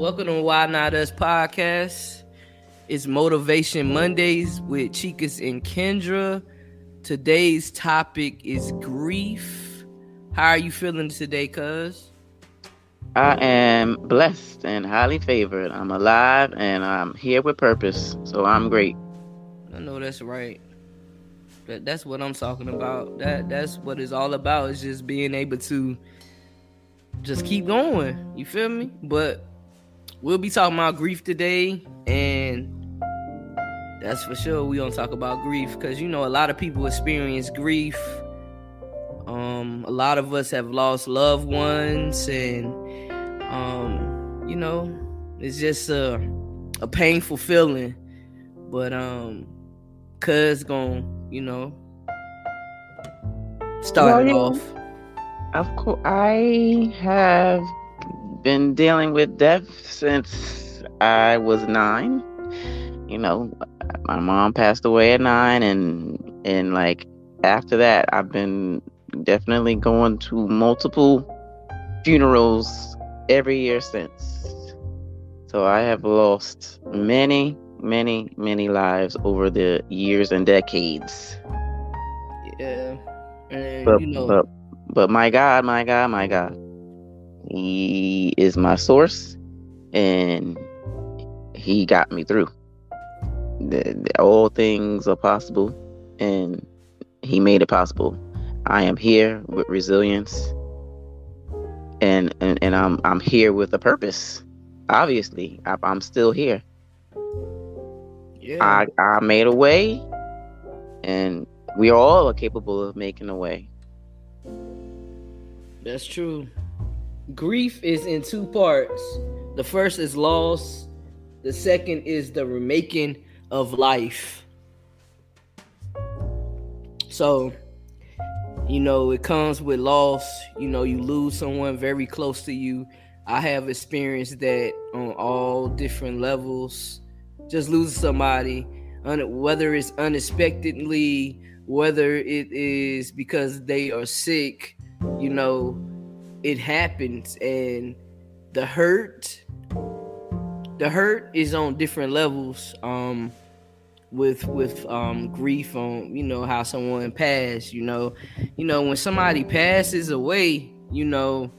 Welcome to Why Not Us podcast. It's Motivation Mondays with Chikas and Kendra. Today's topic is grief. How are you feeling today, cuz? I am blessed and highly favored. I'm alive and I'm here with purpose. So I'm great. I know that's right. That that's what I'm talking about. That that's what it's all about. Is just being able to just keep going. You feel me? But we'll be talking about grief today, and that's for sure. We don't talk about grief because you know a lot of people experience grief. Um, a lot of us have lost loved ones, and um, you know, it's just a a painful feeling. But um, cuz gonna you know start it off. Of course, I have been dealing with death since I was nine. You know, my mom passed away at nine, and and like after that, I've been definitely going to multiple funerals every year since. So I have lost many, many, many lives over the years and decades. Yeah, and But you know, but but my God, my God, my God. He is my source and he got me through. The, the- all things are possible and he made it possible. I am here with resilience and and, and I'm I'm here with a purpose. Obviously, I, I'm still here. yeah, I I made a way and we all are capable of making a way. That's true. Grief is in two parts. The first is loss. The second is the remaking of life. So, you know, it comes with loss. You know, you lose someone very close to you. I have experienced that on all different levels. Just losing somebody, whether it's unexpectedly, whether it is because they are sick, you know, it happens and the hurt the hurt is on different levels um with with um grief on you know how someone passed you know. You know when somebody passes away you know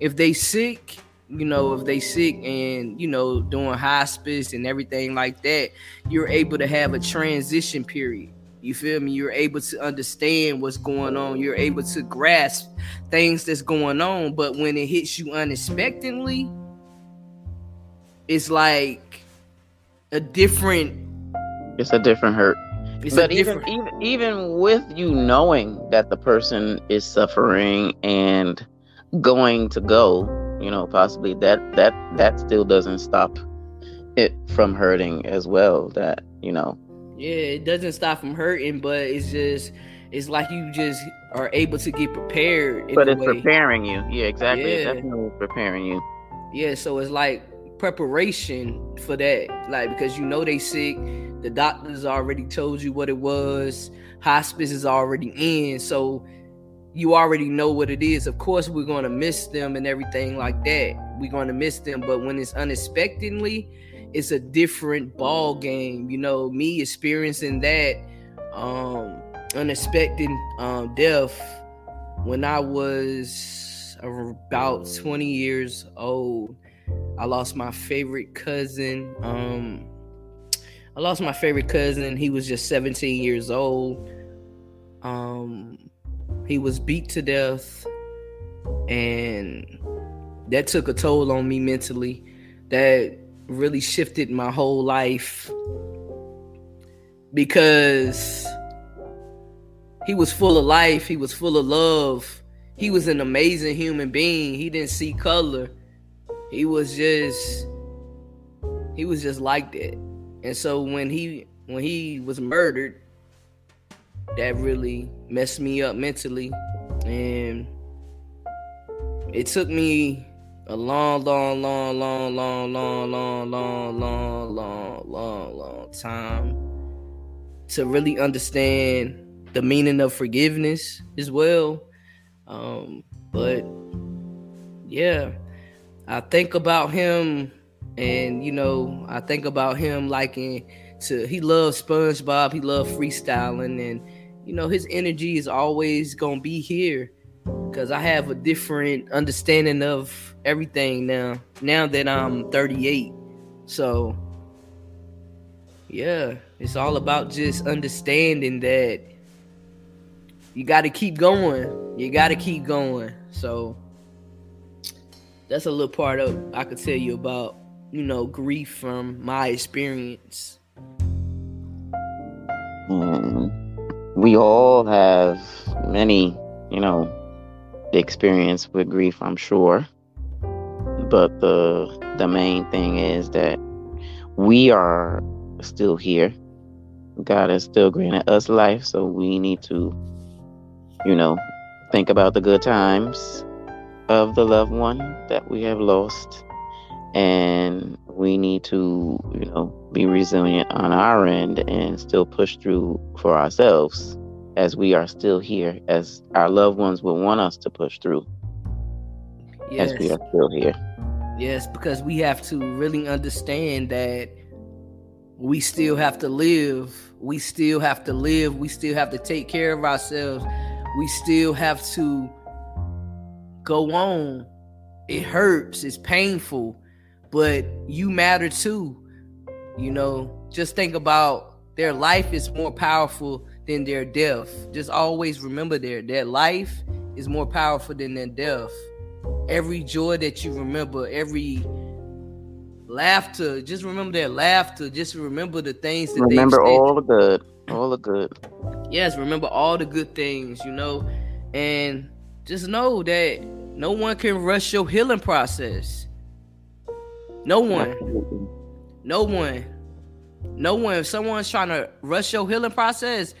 if they sick you know if they sick and you know doing hospice and everything like that you're able to have a transition period you feel me you're able to understand what's going on you're able to grasp things that's going on but when it hits you unexpectedly it's like a different It's a different hurt. it's but even different even even with you knowing that the person is suffering and going to go, you know, possibly that that that still doesn't stop it from hurting as well. That you know, yeah it doesn't stop from hurting but it's just it's like you just are able to get prepared in but it's way. preparing you. Yeah, exactly. It's definitely preparing you. Yeah, so it's like preparation for that. Like because you know they sick, the doctors already told you what it was, hospice is already in, so you already know what it is. Of course, we're gonna miss them and everything like that. We're gonna miss them, but when it's unexpectedly, it's a different ball game. You know, me experiencing that um unexpected um death when I was about 20 years old. I lost my favorite cousin. Um, I lost my favorite cousin. He was just 17 years old. Um, he was beat to death, and that took a toll on me mentally. That really shifted my whole life because he was full of life. He was full of love. He was an amazing human being. He didn't see color he was just he was just like that and so when he when he was murdered that really messed me up mentally and it took me a long long long long long long long long long long long long time to really understand the meaning of forgiveness as well um but yeah I think about him And you know, I think about him liking to he loves SpongeBob, he loves freestyling, and you know, his energy is always gonna be here because I have a different understanding of everything now. Now that I'm 38, so yeah, it's all about just understanding that you got to keep going. You got to keep going. So that's a little part of I could tell you about, you know, grief from my experience. Mm, we all have many, you know, experience with grief, I'm sure. But the the main thing is that we are still here. God has still granted us life, so we need to, you know, think about the good times of the loved one that we have lost. And we need to, you know, be resilient on our end and still push through for ourselves as we are still here, as our loved ones will want us to push through yes. as we are still here. Yes, because we have to really understand that we still have to live. We still have to live. We still have to take care of ourselves. We still have to go on. It hurts, it's painful, but you matter too. You know, just think about their life is more powerful than their death. Just always remember their their life is more powerful than their death. Every joy that you remember, every laughter, just remember their laughter. Just remember the things that remember all the good, all the good. Yes, remember all the good things, you know, and just know that no one can rush your healing process. No one. No one. No one. If someone's trying to rush your healing process,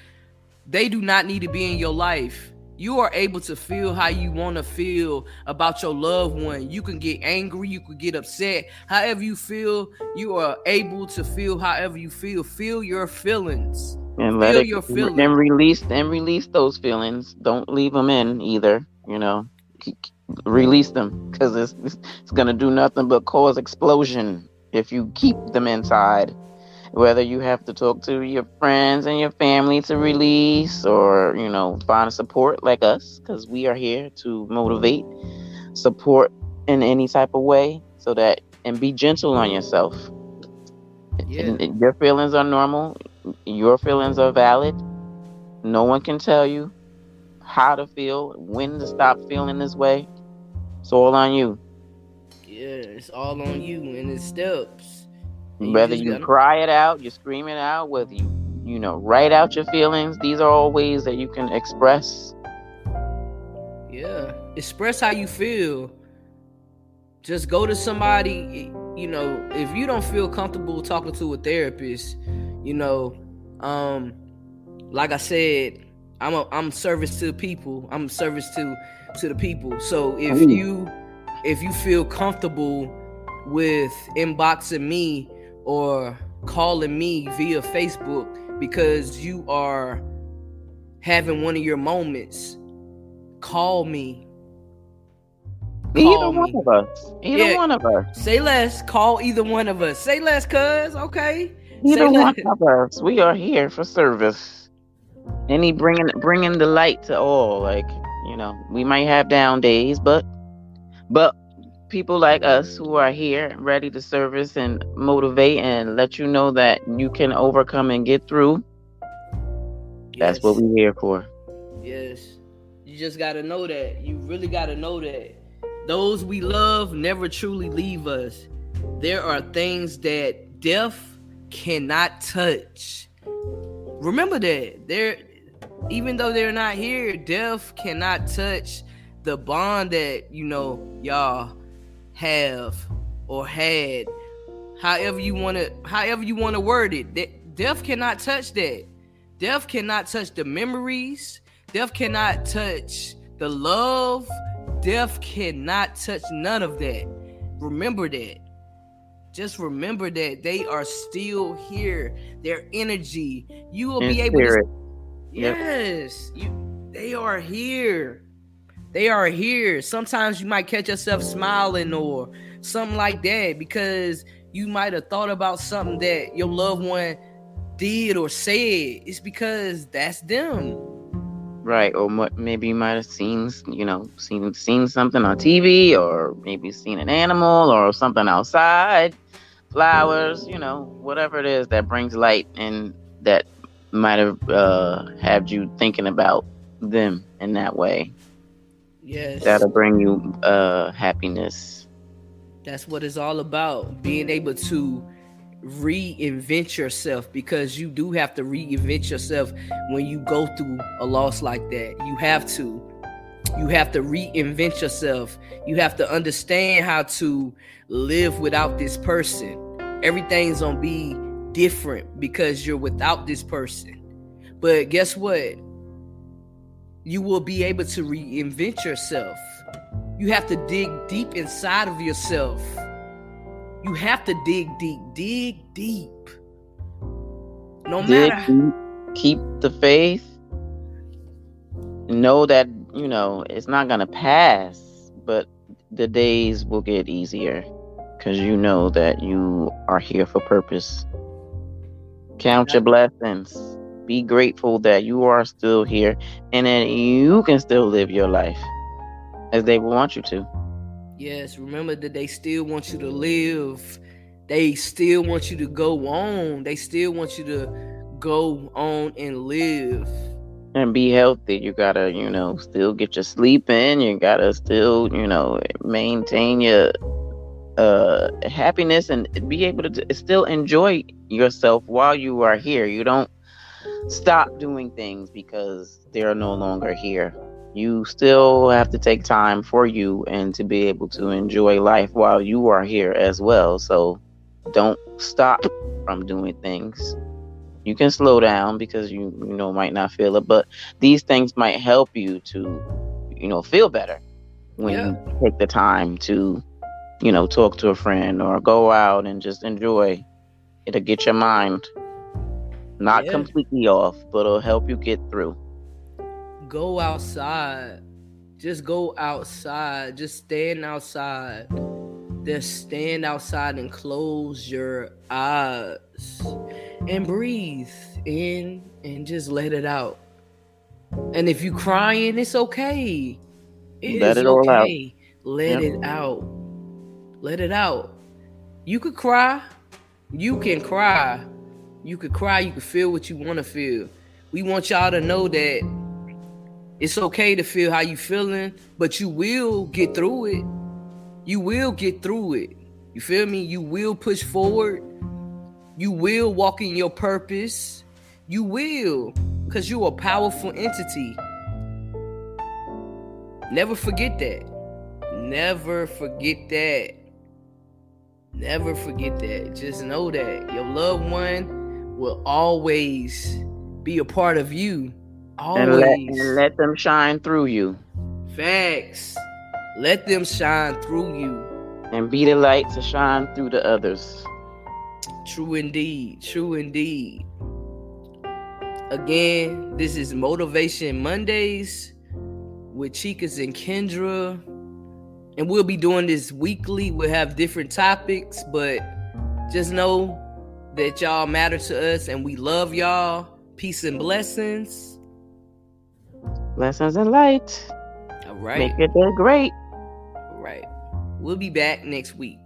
they do not need to be in your life. You are able to feel how you want to feel about your loved one. You can get angry, you can get upset. However you feel, you are able to feel however you feel. Feel your feelings. And let feel it your feelings. and release and release those feelings. Don't leave them in either, you know. Release them because it's it's going to do nothing but cause explosion if you keep them inside whether you have to talk to your friends and your family to release or you know find support like us because we are here to motivate support in any type of way so that and be gentle on yourself. Yeah. your feelings are normal your feelings are valid. No one can tell you how to feel when to stop feeling this way. It's all on you. Yeah it's all on you and it steps whether you, cry it out, you scream it out, whether you, you know, write out your feelings, these are all ways that you can express. Yeah, express how you feel. Just go to somebody, you know, if you don't feel comfortable talking to a therapist, you know, um, like I said, I'm a I'm service to the people. I'm service to to the people. So if you if you feel comfortable with inboxing me or calling me via Facebook because you are having one of your moments, call me. Call either me. one of us. Either yeah. one of us. Say less. Call either one of us. Say less, cuz. Okay. Either Say one less. of us. We are here for service. Any bringing bringing the light to all. Like you know, we might have down days, but but people like us who are here ready to service and motivate and let you know that you can overcome and get through. Yes. That's what we're here for. Yes. You just got to know that. You really got to know that those we love never truly leave us. There are things that death cannot touch. Remember that. There even though they're not here, death cannot touch the bond that, you know, y'all have or had however you want to however you want to word it. That death cannot touch that. Death cannot touch the memories. Death cannot touch the love. Death cannot touch none of that. Remember that. Just remember that they are still here. Their energy. You will In be able spirit. to yes. Yep. you they are here they are here. Sometimes you might catch yourself smiling or something like that because you might have thought about something that your loved one did or said, it's because that's them. Right, or maybe you might have seen, you know, seen seen something on TV, or maybe seen an animal or something outside, flowers, you know, whatever it is that brings light and that might have uh, had you thinking about them in that way. Yes, that'll bring you uh, happiness. That's what it's all about. Being able to reinvent yourself because you do have to reinvent yourself when you go through a loss like that. You have to. You have to reinvent yourself. You have to understand how to live without this person. Everything's gonna be different because you're without this person. But guess what? You will be able to reinvent yourself. You have to dig deep inside of yourself you have to dig deep. Dig deep. No dig matter. Deep, keep the faith. Know that, you know, it's not going to pass, but the days will get easier because you know that you are here for purpose. Count your blessings. Be grateful that you are still here and that you can still live your life as they want you to. Yes, remember that they still want you to live. They still want you to go on. They still want you to go on and live. And be healthy. You gotta, you know, still get your sleep in. You gotta still, you know, maintain your uh happiness and be able to still enjoy yourself while you are here. You don't stop doing things because they're no longer here you still have to take time for you and to be able to enjoy life while you are here as well. So don't stop from doing things. You can slow down because you you know might not feel it, but these things might help you to you know feel better when yeah. you take the time to you know talk to a friend or go out and just enjoy. It'll get your mind not yeah. completely off, but it'll help you get through go outside. Just go outside. Just stand outside. Just stand outside and close your eyes and breathe in and just let it out. And if you're crying, it's okay. It let it all out. Let yep. it out. Let it out. You could cry. You can cry. You could cry. You could feel what you want to feel. We want y'all to know that it's okay to feel how you feeling, but you will get through it. You will get through it. You feel me? You will push forward. You will walk in your purpose. You will, because you're a powerful entity. Never forget that. Never forget that. Never forget that. Just know that your loved one will always be a part of you Always. And let, and let them shine through you. Facts. Let them shine through you. And be the light to shine through the others. True indeed. True indeed. Again, this is Motivation Mondays with Chikas and Kendra. And we'll be doing this weekly. We'll have different topics, but just know that y'all matter to us and we love y'all. Peace and blessings. Blessings and light. All right. Make your day great. All right. We'll be back next week.